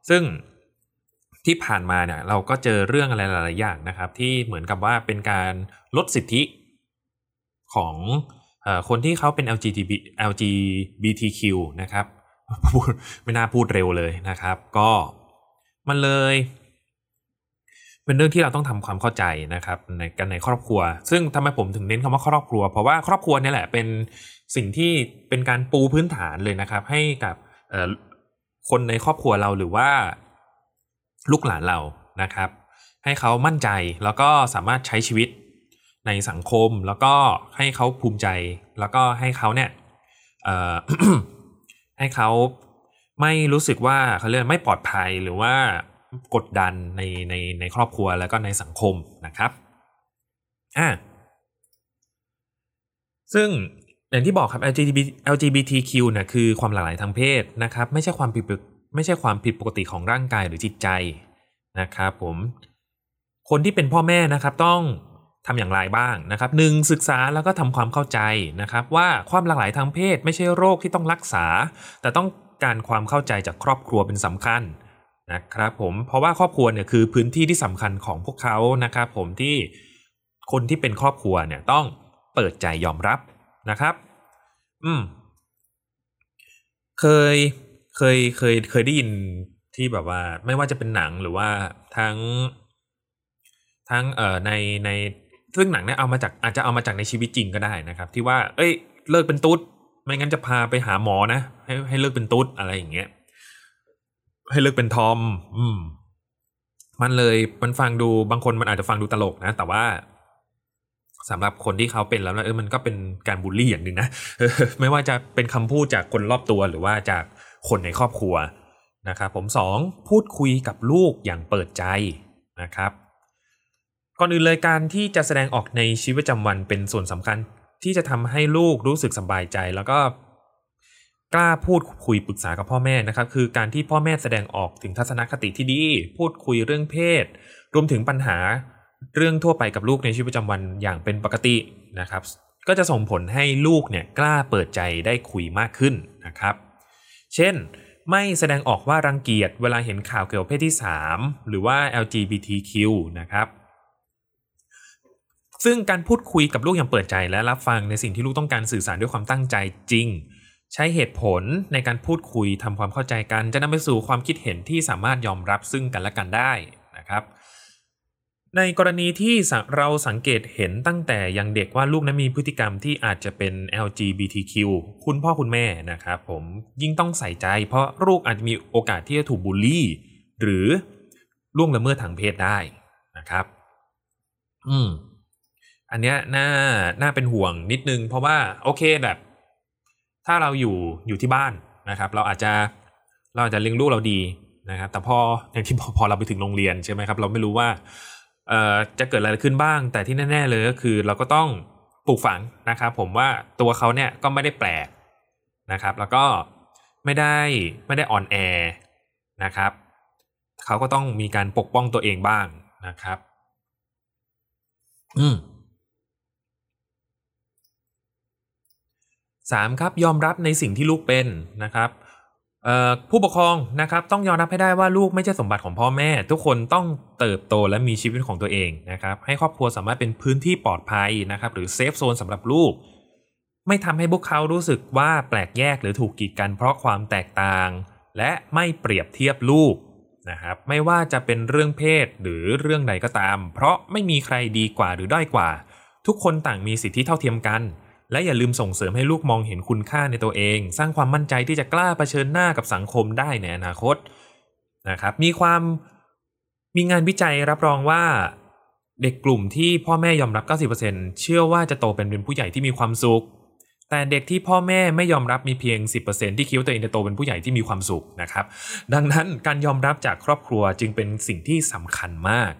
ซึ่งที่ผ่านมาเนี่ยเราก็เจอเรื่องอะไรหลายๆอย่างนะครับ ที่เหมือนกับว่าเป็นการลดสิทธิของอคนที่เขาเป็น LGBT LGBTQ นะครับไม่น่าพูดเร็วเลยนะครับ ก็มันเลย เป็นเรื่องที่เราต้องทำความเข้าใจนะครับในกันในครอบครัว ซึ่งทำไมผมถึงเน้นคำว่าครอบครัว เพราะว่าครอบครัวนี่แหละเป็นสิ่งที่เป็นการปูพื้นฐานเลยนะครับ ให้กับ คนในครอบครัวเราหรือว่า ลูกหลานเรานะครับ ให้เขามั่นใจแล้วก็สามารถใช้ชีวิตในสังคมแล้วก็ให้เขาภูมิใจ แล้วก็ให้เขาเนี่ยให้เขาไม่รู้สึกว่าเขาเรียกไม่ปลอดภัยหรือว่ากดดันในในในครอบครัวแล้วก็ในสังคมนะครับอ่าซึ่ง อย่างที่บอกครับ LGBTQ เนี่ยคือความหลากหลายทางเพศนะครับ ไม่ใช่ความผิดไม่ใช่ความผิดปกติของร่างกายหรือจิตใจนะครับผม คนที่เป็นพ่อแม่นะครับต้องทำอย่างไรบ้างนะครับหนึ่งศึกษาแล้วก็ทำความเข้าใจนะครับ ว่าความหลากหลายทางเพศไม่ใช่โรคที่ต้องรักษา แต่ต้องการความเข้าใจจากครอบครัวเป็นสำคัญนะครับผมเพราะว่าครอบครัวเนี่ยคือพื้นที่ที่สำคัญของพวกเขานะครับผมที่คนที่เป็นครอบครัวเนี่ยต้องเปิดใจยอมรับ นะครับ อืม เคย เคย เคย เคยได้ยินที่แบบว่า ไม่ว่าจะเป็นหนังหรือว่าทั้ง ทั้ง เอ่อ ใน ใน ซึ่งหนังเนี่ยเอามาจาก อาจจะเอามาจากในชีวิตจริงก็ได้นะครับ ที่ว่า เอ้ย เลิกเป็นตุ๊ด ไม่งั้นจะพาไปหาหมอนะ ให้ ให้เลิกเป็นตุ๊ดอะไรอย่างเงี้ย ให้เลิกเป็นทอม อืม มันเลย มันฟังดู บางคนมันอาจจะฟังดูตลกนะ แต่ว่า สำหรับคนที่เขาเป็นแล้วนะเออมันก็เป็นการบูลลี่อย่างหนึ่งนะไม่ว่าจะเป็นคำพูดจากคนรอบตัวหรือว่าจากคนในครอบครัวนะครับผมสองพูดคุยกับลูกอย่างเปิดใจนะครับก่อนอื่นเลยการที่จะแสดงออกในชีวิตประจำวันเป็นส่วนสำคัญที่จะทำให้ลูกรู้สึกสบายใจ แล้วก็กล้าพูดคุยปรึกษากับพ่อแม่นะครับ คือการที่พ่อแม่แสดงออกถึงทัศนคติที่ดี พูดคุยเรื่องเพศ รวมถึงปัญหา เรื่องทั่วไปกับลูกในชีวิตประจำวันอย่างเป็นปกตินะครับ ก็จะส่งผลให้ลูกเนี่ยกล้าเปิดใจได้คุยมากขึ้นนะครับ เช่น ไม่แสดงออกว่ารังเกียจเวลาเห็นข่าวเกี่ยวกับเพศที่ 3 หรือว่า LGBTQ นะครับ ซึ่งการพูดคุยกับลูกอย่างเปิดใจและรับฟังในสิ่งที่ลูกต้องการสื่อสารด้วยความตั้งใจจริงใช้เหตุผลในการพูดคุยทำความเข้าใจกัน จะนำไปสู่ความคิดเห็นที่สามารถยอมรับซึ่งกันและกันได้นะครับ ในกรณีที่เราสังเกตเห็นตั้งแต่ยังเด็กว่าลูกนั้นมีพฤติกรรมที่อาจจะเป็น LGBTQ คุณพ่อคุณแม่นะครับผมยิ่งต้องใส่ใจ เพราะลูกอาจจะมีโอกาสที่จะถูกบูลลี่ หรือล่วงละเมิดทางเพศได้นะครับ อืม อันเนี้ยน่าน่าเป็นห่วงนิดนึง เพราะว่า โอเคแบบ ถ้าเราอยู่อยู่ที่บ้านนะครับ เราอาจจะเราอาจจะเลี้ยงลูกเราดีนะครับ แต่พออย่างที่พอเราไปถึงโรงเรียนใช่ไหมครับ เราไม่รู้ว่า จะเกิดอะไรขึ้นบ้าง แต่ที่แน่ ๆ เลยก็คือเราก็ต้องปลูกฝังนะครับผมว่าตัวเขาเนี่ยก็ไม่ได้แปลกนะครับ แล้วก็ไม่ได้ไม่ได้อ่อนแอนะครับเขาก็ต้องมีการปกป้องตัวเองบ้างนะครับ อืมสามครับยอมรับในสิ่งที่ลูกเป็นนะครับ ผู้ปกครองนะครับต้องยอมรับให้ได้ว่าลูกไม่ใช่สมบัติของพ่อแม่ ทุกคนต้องเติบโตและมีชีวิตของตัวเองนะครับให้ครอบครัวสามารถเป็นพื้นที่ปลอดภัยนะครับหรือเซฟโซนสำหรับลูก ไม่ทำให้พวกเขารู้สึกว่าแปลกแยกหรือถูกกีดกันเพราะความแตกต่าง และไม่เปรียบเทียบลูกนะครับไม่ว่าจะเป็นเรื่องเพศหรือเรื่องใดก็ตาม เพราะไม่มีใครดีกว่าหรือด้อยกว่า ทุกคนต่างมีสิทธิเท่าเทียมกัน และอย่าลืมส่งเสริมให้ลูกมองเห็นคุณค่าในตัวเอง สร้างความมั่นใจที่จะกล้าเผชิญหน้ากับสังคมได้ในอนาคตนะครับ มีความมีงานวิจัยรับรองว่าเด็กกลุ่มที่พ่อแม่ยอมรับ 90%เชื่อว่าจะโตเป็นเป็นผู้ใหญ่ที่มีความสุข แต่เด็กที่พ่อแม่ไม่ยอมรับมีเพียง 10%ที่คิดว่าตัวเองจะโตเป็นผู้ใหญ่ที่มีความสุขนะครับ ดังนั้นการยอมรับจากครอบครัวจึงเป็นสิ่งที่สำคัญมาก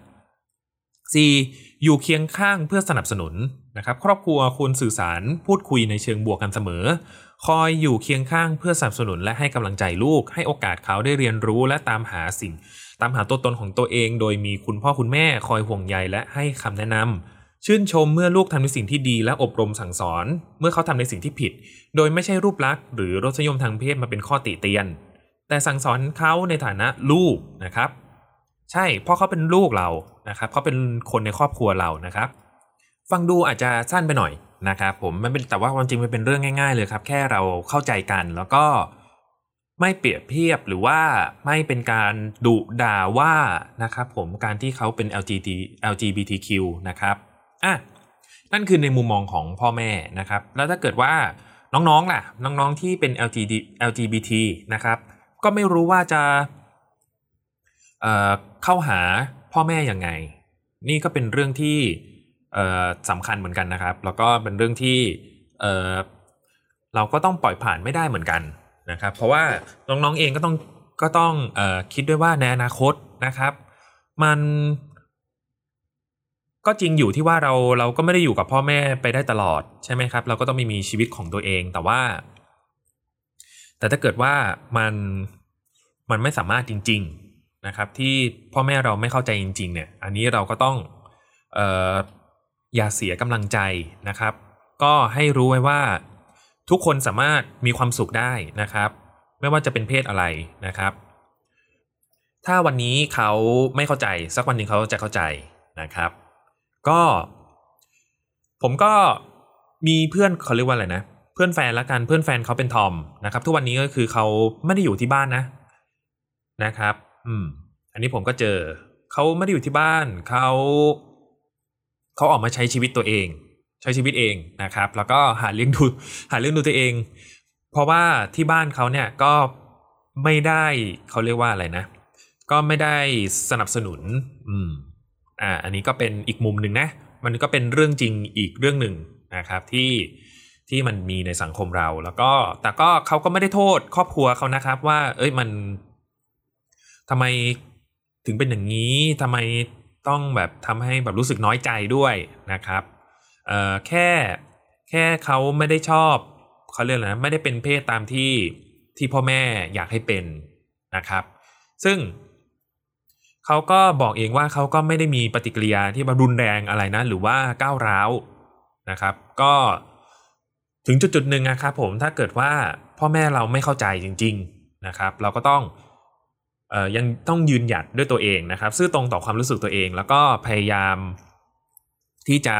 4. อยู่เคียงข้างเพื่อสนับสนุนนะครับ ครอบครัวควรสื่อสารพูดคุยในเชิงบวกกันเสมอ คอยอยู่เคียงข้างเพื่อสนับสนุนและให้กำลังใจลูก ให้โอกาสเขาได้เรียนรู้และตามหาสิ่ง ตามหาตัวตนของตัวเอง โดยมีคุณพ่อคุณแม่คอยห่วงใยและให้คำแนะนำชื่นชมเมื่อลูกทำในสิ่งที่ดีและอบรมสั่งสอน เมื่อเขาทำในสิ่งที่ผิด โดยไม่ใช่รูปลักษณ์หรือรสนิยมทางเพศมาเป็นข้อติเตียน แต่สั่งสอนเขาในฐานะลูกนะครับ ใช่เพราะเขาเป็นลูกเรา นะครับเขาเป็นคนในครอบครัวเรานะครับ ฟังดูอาจจะสั้นไปหน่อยนะครับผมมันเป็นแต่ว่าความจริงมันเป็นเรื่องง่าย ๆ เลยครับ แค่เราเข้าใจกันแล้วก็ไม่เปรียบเทียบหรือว่าไม่เป็นการดุด่าว่านะครับผมการที่เขาเป็น LGBT LGBTQ นะครับอะนั่นคือในมุมมองของพ่อแม่นะครับ แล้วถ้าเกิดว่าน้องๆล่ะ น้องๆที่เป็น LGBT LGBT นะครับ ก็ไม่รู้ว่าจะเเข้าหา พ่อแม่ยังไง นี่ก็เป็นเรื่องที่สำคัญเหมือนกันนะครับ แล้วก็เป็นเรื่องที่เเราก็ต้องปล่อยผ่านไม่ได้เหมือนกันนะครับ เพราะว่าน้องๆเองก็ต้องก็ต้องเอ่อคิดด้วยว่าในอนาคตนะครับ มันก็จริงอยู่ที่ว่าเราเราก็ไม่ได้อยู่กับพ่อแม่ไปได้ตลอดใช่ไหมครับ เราก็ต้องมีมีชีวิตของตัวเองแต่ว่า แต่ถ้าเกิดว่ามันมันไม่สามารถจริง ๆ นะครับ ที่พ่อแม่เราไม่เข้าใจจริง ๆ เนี่ย อันนี้เราก็ต้องเอออย่าเสียกำลังใจนะครับ ก็ให้รู้ไว้ว่าทุกคนสามารถมีความสุขได้นะครับ ไม่ว่าจะเป็นเพศอะไรนะครับ ถ้าวันนี้เขาไม่เข้าใจสักวันหนึ่งเขาจะเข้าใจนะครับ ก็ผมก็มีเพื่อนเขาเรียกว่าอะไรนะเพื่อนแฟนละกันเพื่อนแฟนเขาเป็นทอมนะครับ ทุกวันนี้ก็คือเขาไม่ได้อยู่ที่บ้านนะนะครับ อืม อันนี้ผมก็เจอ เขาไม่ได้อยู่ที่บ้าน เขาเขาออกมาใช้ชีวิตตัวเอง ใช้ชีวิตเองนะครับ แล้วก็หาเลี้ยงดู หาเลี้ยงดูตัวเอง เพราะว่าที่บ้านเขาเนี่ยก็ไม่ได้เขาเรียกว่าอะไรนะ ก็ไม่ได้สนับสนุน อืม อ่า อันนี้ก็เป็นอีกมุมหนึ่งนะ มันก็เป็นเรื่องจริงอีกเรื่องหนึ่งนะครับที่ที่มันมีในสังคมเรา แล้วก็แต่ก็เขาก็ไม่ได้โทษครอบครัวเขานะครับ ว่า เอ้ยมัน ทำไมถึงเป็นอย่างนี้ทำไมต้องแบบทำให้แบบรู้สึกน้อยใจด้วยนะครับเอ่อแค่แค่เขาไม่ได้ชอบเขาเรียกอะไรนะไม่ได้เป็นเพศตามที่ที่พ่อแม่อยากให้เป็นนะครับ ซึ่งเขาก็บอกเองว่าเขาก็ไม่ได้มีปฏิกิริยาที่มารุนแรงอะไรนะ หรือว่าก้าวร้าวนะครับ ก็ถึงจุดจุดหนึ่งนะครับผมถ้าเกิดว่าพ่อแม่เราไม่เข้าใจจริง ๆนะครับ เราก็ต้อง ยังต้องยืนหยัดด้วยตัวเองนะครับ ซื่อตรงต่อความรู้สึกตัวเอง แล้วก็พยายามที่จะ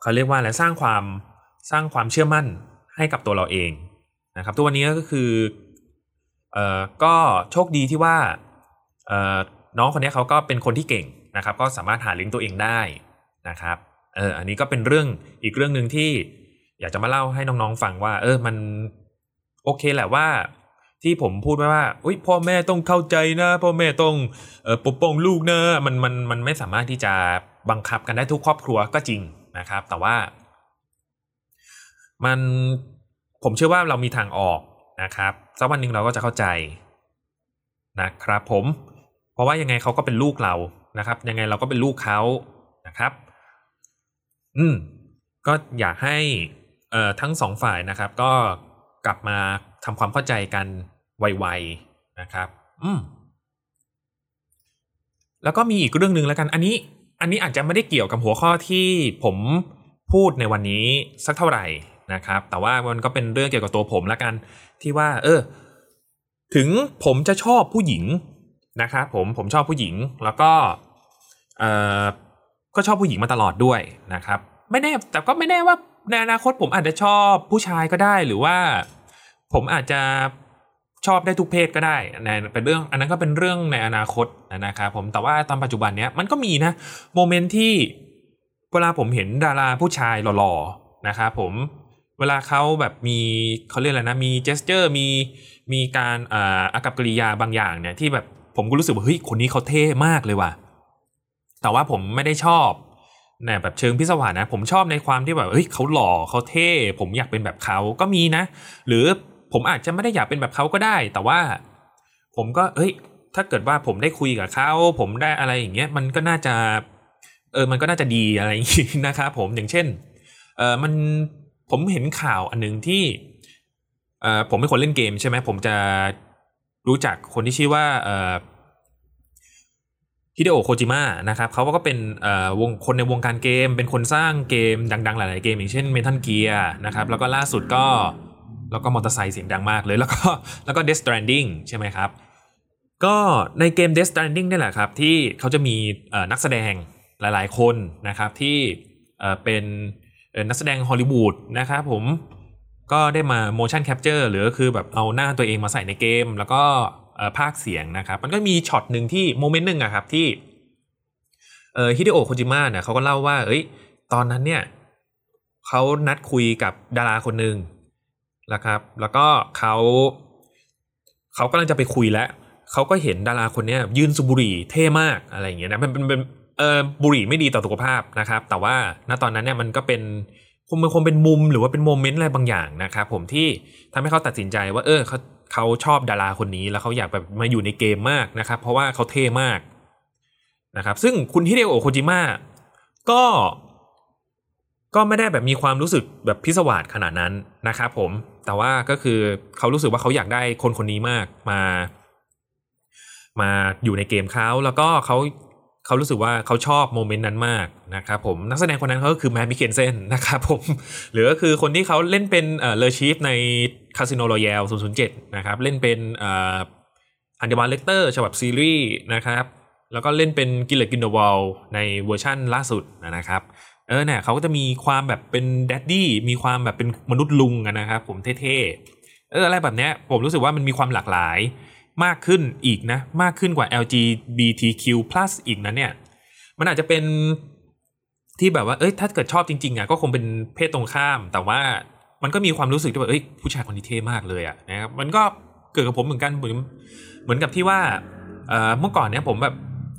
เขาเรียกว่าอะไรสร้างความสร้างความเชื่อมั่นให้กับตัวเราเองนะครับทุกวันนี้ก็คือเอ่อก็โชคดีที่ว่าเอ่อน้องคนนี้เขาก็เป็นคนที่เก่งนะครับ ก็สามารถหาเลี้ยงตัวเองได้นะครับเอออันนี้ก็เป็นเรื่องอีกเรื่องหนึ่งที่อยากจะมาเล่าให้น้องๆฟังว่า เออมันโอเคแหละว่า ที่ผมพูดไว้ว่าอุ้ยพ่อแม่ต้องเข้าใจนะ พ่อแม่ต้องออปกป้องลูกนะมันมันมันไม่สามารถที่จะบังคับกันได้ทุกครอบครัวก็จริงนะครับ แต่ว่า มันผมเชื่อว่าเรามีทางออกนะครับสักวันหนึ่งเราก็จะเข้าใจนะครับผม เพราะว่ายังไงเขาก็เป็นลูกเรานะครับ ยังไงเราก็เป็นลูกเขานะครับ อืมก็อยากให้เอ่อทั้งสองฝ่ายนะครับ ก็กลับมา ทำความเข้าใจกันไวๆนะครับ อืมแล้วก็มีอีกเรื่องหนึ่งแล้วกัน อันนี้ อันนี้อาจจะไม่ได้เกี่ยวกับหัวข้อที่ผมพูดในวันนี้สักเท่าไหร่นะครับ แต่ว่ามันก็เป็นเรื่องเกี่ยวกับตัวผมแล้วกัน ที่ว่า เออ ถึงผมจะชอบผู้หญิงนะครับผมผมชอบผู้หญิง แล้วก็เออก็ชอบผู้หญิงมาตลอดด้วยนะครับ ไม่แน่แต่ก็ไม่แน่ว่าในอนาคตผมอาจจะชอบผู้ชายก็ได้หรือว่า ผมอาจจะชอบได้ทุกเพศก็ได้ในเป็นเรื่องอันนั้นก็เป็นเรื่องในอนาคตนะครับผมแต่ว่าตอนปัจจุบันเนี้ยมันก็มีนะโมเมนต์ที่เวลาผมเห็นดาราผู้ชายหล่อๆนะครับผมเวลาเขาแบบมีเขาเรียกอะไรนะมีเจสเจอร์มีมีการอ่าอากับกริยาบางอย่างเนี่ยที่แบบผมก็รู้สึกว่าเฮ้ยคนนี้เขาเท่มากเลยว่ะแต่ว่าผมไม่ได้ชอบในแบบเชิงพิศวาสนะ ผมชอบในความที่แบบเฮ้ยเขาหล่อเขาเท่ ผมอยากเป็นแบบเขาก็มีนะ หรือ ผมอาจจะไม่ได้อยากเป็นแบบเขาก็ได้ แต่ว่า ผมก็เอ้ย ถ้าเกิดว่าผมได้คุยกับเขาผมได้อะไรอย่างเงี้ย มันก็น่าจะ เออ มันก็น่าจะดีอะไรอย่างนี้นะครับผมอย่างเช่น เออมันผมเห็นข่าวอันหนึ่งที่ เออผมเป็นคนเล่นเกมใช่ไหมผมจะรู้จักคนที่ชื่อว่า เออฮิเดโอะโคจิมะนะครับเขาก็เป็นวงคนในวงการเกม เป็นคนสร้างเกมดัง ๆ หลาย ๆ เกม อย่างเช่น Metal Gear นะครับ แล้วก็ล่าสุดก็ แล้วก็มอเตอร์ไซค์เสียงดังมากเลย แล้วก็แล้วก็ Death Stranding ใช่ไหมครับ ก็ในเกม Death Stranding นี่แหละครับ ที่เขาจะมีนักแสดงหลาย ๆ คนนะครับที่เป็นนักแสดงฮอลลีวูดนะครับผมก็ได้มา motion capture หรือคือแบบเอาหน้าตัวเองมาใส่ในเกม แล้วก็พากย์เสียงนะครับ มันก็มีช็อตหนึ่งที่ moment หนึ่งอะครับที่ฮิเดโอะโคจิมะเนี่ยเขาก็เล่าว่า เอ้ย ตอนนั้นเนี่ยเขานัดคุยกับดาราคนหนึ่ง นะครับ แล้วก็เขาเขากำลังจะไปคุยแล้วเขาก็เห็นดาราคนนี้ยืนสูบบุหรี่เท่มากอะไรอย่างเงี้ยนะมันเป็นเออบุหรี่ไม่ดีต่อสุขภาพนะครับ แต่ว่าณตอนนั้นเนี่ยมันก็เป็นคงมันคงเป็นมุมหรือว่าเป็นโมเมนต์อะไรบางอย่างนะครับผมที่ทำให้เขาตัดสินใจว่า เออเขาเขาชอบดาราคนนี้แล้วเขาอยากแบบมาอยู่ในเกมมากนะครับ เพราะว่าเขาเท่มากนะครับ ซึ่งคุณฮิเดโอโคจิมะก็ก็ไม่ได้แบบมีความรู้สึกแบบพิศวาสขนาดนั้นนะครับผม แต่ว่าก็คือเขารู้สึกว่าเขาอยากได้คนคนนี้มากมา มาอยู่ในเกมเขาแล้วก็เขาเขารู้สึกว่าเขาชอบ moment นั้นมากนะครับผมนักแสดงคนนั้นเขาก็คือ Mads Mikkelsen นะครับผมหรือก็คือคนที่เขาเล่นเป็นเอ่อ Le Chiffre ใน Casino Royale 007 นะครับ เล่นเป็นเอ่อHannibal Lecter ฉบับซีรีส์นะครับ แล้วก็เล่นเป็น Gellert Grindelwald ในเวอร์ชั่นล่าสุดนะครับ เออเนี่ยเขาก็จะมีความแบบเป็น daddy มีความแบบเป็นมนุษย์ลุงนะครับผมเท่ๆเอออะไรแบบเนี้ยผมรู้สึกว่ามันมีความหลากหลายมากขึ้นอีกนะ มากขึ้นกว่า LGBTQ+ อีกนะเนี่ย มันอาจจะเป็นที่แบบว่าเอ้ยถ้าเกิดชอบจริงๆอะก็คงเป็นเพศตรงข้าม แต่ว่ามันก็มีความรู้สึกที่แบบเอ้ยผู้ชายคนนี้เท่มากเลยอะนะครับมันก็เกิดกับผมเหมือนกันเหมือนเหมือนกับที่ว่าเมื่อก่อนเนี้ยผมแบบ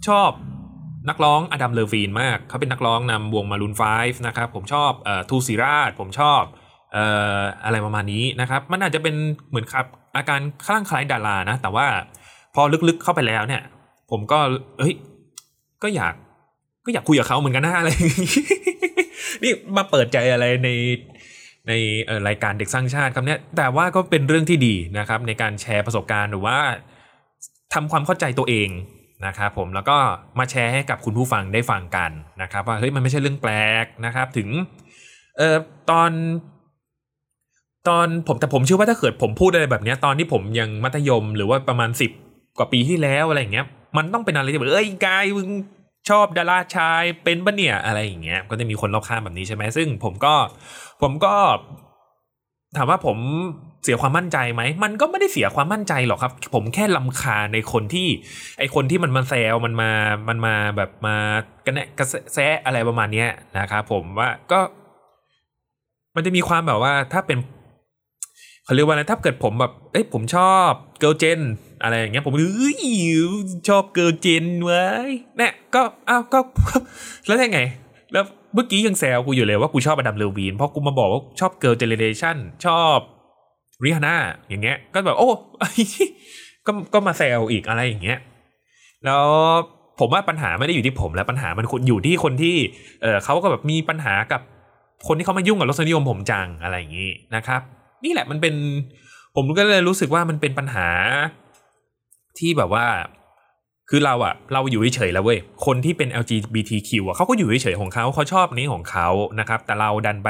ชอบ นักร้องอดัมเลวีนมาก เขาเป็นนักร้องนำวงมารูนไฟฟ์นะครับ ผมชอบทูซีราช ผมชอบอะไรประมาณนี้นะครับ มันอาจจะเป็นเหมือนครับอาการคลั่งคล้ายดารานะ แต่ว่าพอลึกๆเข้าไปแล้วเนี่ย ผมก็เฮ้ยก็อยากก็อยากคุยกับเขาเหมือนกันนะอะไรนี่มาเปิดใจอะไรในในรายการเด็กสร้างชาติครับเนี่ยแต่ว่าก็เป็นเรื่องที่ดีนะครับ ในการแชร์ประสบการณ์หรือว่าทำความเข้าใจตัวเอง นะครับผมแล้วก็มาแชร์ให้กับคุณผู้ฟังได้ฟังกันนะครับ ว่าเฮ้ยมันไม่ใช่เรื่องแปลกนะครับ ถึงเอ่อตอน ตอนผมแต่ผมเชื่อว่าถ้าเกิดผมพูดอะไรแบบนี้ตอนที่ผมยังมัธยมหรือว่าประมาณสิบกว่าปีที่แล้วอะไรอย่างเงี้ย มันต้องเป็นอะไรที่แบบเอ้ยกายมึงชอบดาราชายเป็นปะเนี่ยอะไรอย่างเงี้ยก็จะมีคนรอบข้างแบบนี้ใช่ไหมซึ่งผมก็ผมก็ถามว่าผม เสียความมั่นใจไหม มันก็ไม่ได้เสียความมั่นใจหรอกครับ ผมแค่รำคาญในคนที่ ไอคนที่มันมาแซวมันมา มันมาแบบมากระแนกระแซะอะไรประมาณเนี้ยนะครับผมว่าก็ มันจะมีความแบบว่าถ้าเป็นเขาเรียกว่าอะไรถ้าเกิดผมแบบ เอ้ยผมชอบ Girls' Gen อะไรอย่างเงี้ยผมเฮ้ยชอบ Girls' Gen เว้ยเนี่ยก็อ้าวก็แล้วได้ไง แล้วเมื่อกี้ยังแซวกูอยู่เลยว่ากูชอบ Adam Levine เพราะกูมาบอกว่าชอบ Girls' Generation ชอบ ริฮาน่าอย่างเงี้ย ก็แบบโอ้ก็ก็มาแซวอีกอะไรอย่างเงี้ย แล้วผมว่าปัญหาไม่ได้อยู่ที่ผมแล้วปัญหามันอยู่ที่คนที่เออเขาก็แบบมีปัญหากับคนที่เขามายุ่งกับรสนิยมผมจังอะไรอย่างงี้นะครับ นี่แหละมันเป็น ผมก็เลยรู้สึกว่ามันเป็นปัญหาที่แบบว่า คือเราอะเราอยู่เฉยๆแล้วเว้ยคนที่เป็น LGBTQ อะเขาก็อยู่เฉยๆของเขาเขาชอบนี้ของเขานะครับ แต่เราดันไป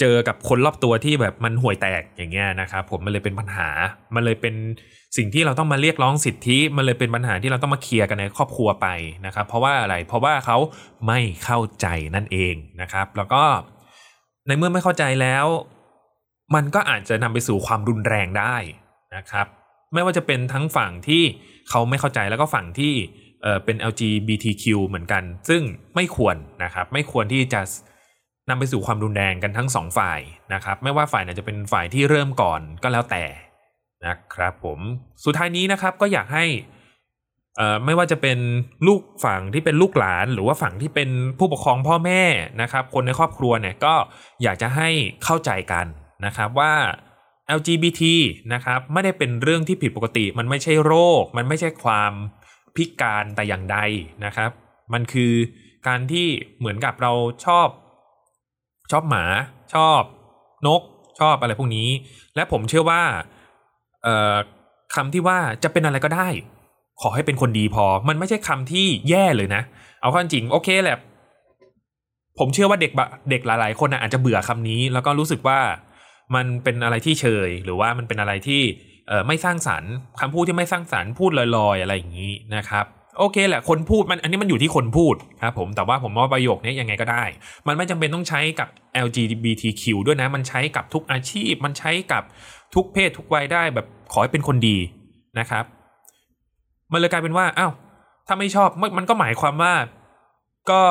เจอกับคนรอบตัวที่แบบมันห่วยแตกอย่างเงี้ยนะครับผมมันเลยเป็นปัญหา มันเลยเป็นสิ่งที่เราต้องมาเรียกร้องสิทธิ มันเลยเป็นปัญหาที่เราต้องมาเคลียร์กันในครอบครัวไปนะครับ เพราะว่าอะไรเพราะว่าเขาไม่เข้าใจนั่นเองนะครับ แล้วก็ในเมื่อไม่เข้าใจแล้ว มันก็อาจจะนำไปสู่ความรุนแรงได้นะครับ ไม่ว่าจะเป็นทั้งฝั่งที่เขาไม่เข้าใจแล้วก็ฝั่งที่เเป็น LGBTQ เหมือนกัน ซึ่งไม่ควรนะครับ ไม่ควรที่จะ นำไปสู่ความรุนแรงกันทั้งสองฝ่ายนะครับ ไม่ว่าฝ่ายไหนจะเป็นฝ่ายที่เริ่มก่อนก็แล้วแต่นะครับผมสุดท้ายนี้นะครับก็อยากให้ไม่ว่าจะเป็นลูกฝั่งที่เป็นลูกหลาน หรือว่าฝั่งที่เป็นผู้ปกครองพ่อแม่นะครับ คนในครอบครัวเนี่ยก็อยากจะให้เข้าใจกันนะครับว่า LGBT นะครับไม่ได้เป็นเรื่องที่ผิดปกติ มันไม่ใช่โรค มันไม่ใช่ความพิการแต่อย่างใดนะครับ มันคือการที่เหมือนกับเราชอบ ชอบหมาชอบนกชอบอะไรพวกนี้ และผมเชื่อว่าเอ่อคำที่ว่าจะเป็นอะไรก็ได้ ขอให้เป็นคนดีพอ มันไม่ใช่คำที่แย่เลยนะ เอาข้อจริงโอเคแหละผมเชื่อว่าเด็กเด็กหลาย ๆ คนนะอาจจะเบื่อคำนี้ แล้วก็รู้สึกว่ามันเป็นอะไรที่เชยหรือว่ามันเป็นอะไรที่เออไม่สร้างสรรค์คำพูดที่ไม่สร้างสรรค์พูดลอยๆ อะไรอย่างนี้นะครับ โอเคแหละคนพูดมันอันนี้มันอยู่ที่คนพูดครับผมแต่ว่าผมว่าประโยคนี้ยังไงก็ได้ มันไม่จำเป็นต้องใช้กับ LGBTQ ด้วยนะ มันใช้กับทุกอาชีพ มันใช้กับทุกเพศทุกวัยได้แบบขอให้เป็นคนดีนะครับ มันเลยกลายเป็นว่าอ้าวถ้าไม่ชอบมันก็หมายความว่าก็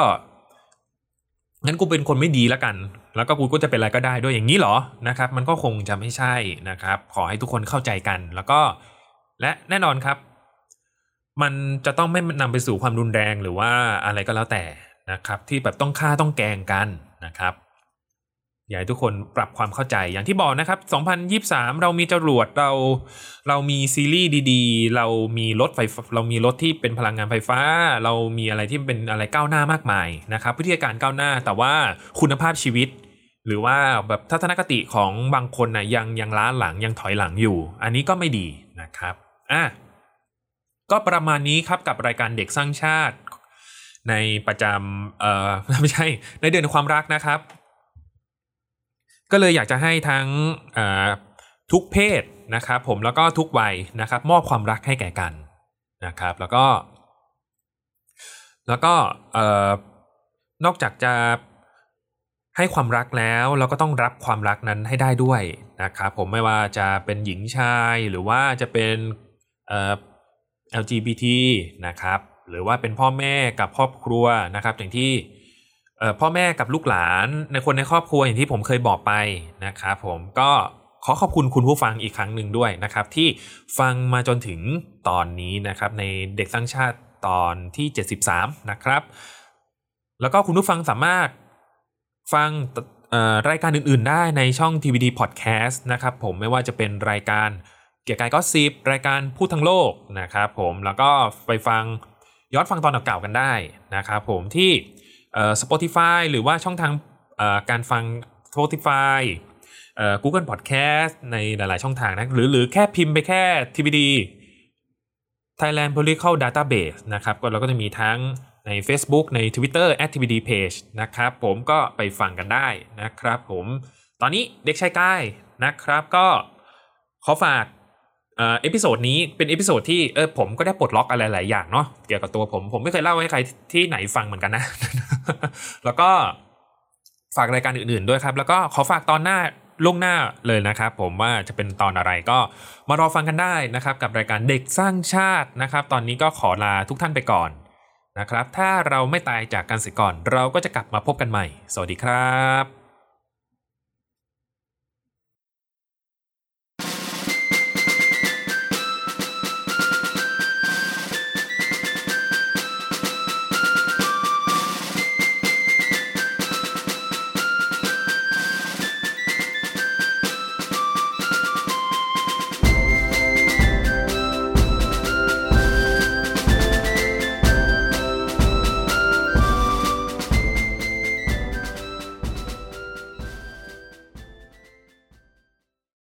งั้นกูเป็นคนไม่ดีแล้วกัน แล้วก็กูก็จะเป็นอะไรก็ได้ด้วยอย่างนี้เหรอนะครับ มันก็คงจะไม่ใช่นะครับ ขอให้ทุกคนเข้าใจกัน แล้วก็และแน่นอนครับ มันจะต้องไม่นำไปสู่ความรุนแรงหรือว่าอะไรก็แล้วแต่นะครับ ที่แบบต้องฆ่าต้องแกงกันนะครับอยากให้ทุกคนปรับความเข้าใจอย่างที่บอกนะครับ 2023 เรามีจรวดเราเรามีซีรีส์ดีๆ เรามีรถไฟเรามีรถที่เป็นพลังงานไฟฟ้า เรามีอะไรที่เป็นอะไรก้าวหน้ามากมายนะครับวิทยาการก้าวหน้าแต่ว่าคุณภาพชีวิต หรือว่าแบบทัศนคติของบางคนนะยังยังล้าหลังยังถอยหลังอยู่ อันนี้ก็ไม่ดีนะครับอะ ก็ประมาณนี้ครับกับรายการเด็กสร้างชาติ ในประจำเอ่อไม่ใช่ ในเดือนความรักนะครับ ก็เลยอยากจะให้ทั้งทุกเพศนะครับผมแล้วก็ทุกวัยนะครับ มอบความรักให้แก่กันนะครับ แล้วก็ แล้วก็นอกจากจะให้ความรักแล้วเราก็ต้องรับความรักนั้นให้ได้ด้วยนะครับผมไม่ว่าจะเป็นหญิงชายหรือว่าจะเป็น LGBT นะครับหรือว่าเป็นพ่อแม่กับครอบครัวนะครับ อย่างที่พ่อแม่กับลูกหลานในคนในครอบครัวอย่างที่ผมเคยบอกไปนะครับผมก็ขอขอบคุณคุณผู้ฟังอีกครั้งหนึ่งด้วยนะครับ ที่ฟังมาจนถึงตอนนี้นะครับ ในเด็กสร้างชาติตอนที่ 73 นะครับ แล้วก็คุณผู้ฟังสามารถฟังรายการอื่น ๆ ได้ในช่อง TVD Podcast นะครับ ผมไม่ว่าจะเป็นรายการ เกี่ยวกับก็ซิบรายการพูดทั้งโลกนะครับผมแล้วก็ไปฟังย้อนฟังตอนเก่าๆกันได้นะครับผมที่เอ่อ Spotify หรือว่าช่องทางการฟัง Spotify เอ่อ Google Podcast ในหลายๆช่องทางนะหรือหรือแค่พิมพ์ไปแค่ TBD Thailand Political Database นะครับก็เราก็จะมีทั้งใน Facebook ใน Twitter @tbd page นะครับผมก็ไปฟังกันได้นะครับผมตอนนี้เด็กชายกายนะครับก็ขอฝาก episode นี้เป็น episode ที่เออผมก็ได้ปลดล็อกอะไรหลายอย่างเนาะเกี่ยวกับตัวผมผมไม่เคยเล่าให้ใครที่ไหนฟังเหมือนกันนะ แล้วก็ฝากรายการอื่นๆด้วยครับ แล้วก็ขอฝากตอนหน้าล่วงหน้าเลยนะครับ ผมว่าจะเป็นตอนอะไรก็มารอฟังกันได้นะครับ กับรายการเด็กสร้างชาตินะครับ ตอนนี้ก็ขอลาทุกท่านไปก่อนนะครับ ถ้าเราไม่ตายจากกันเสียก่อน เราก็จะกลับมาพบกันใหม่ สวัสดีครับ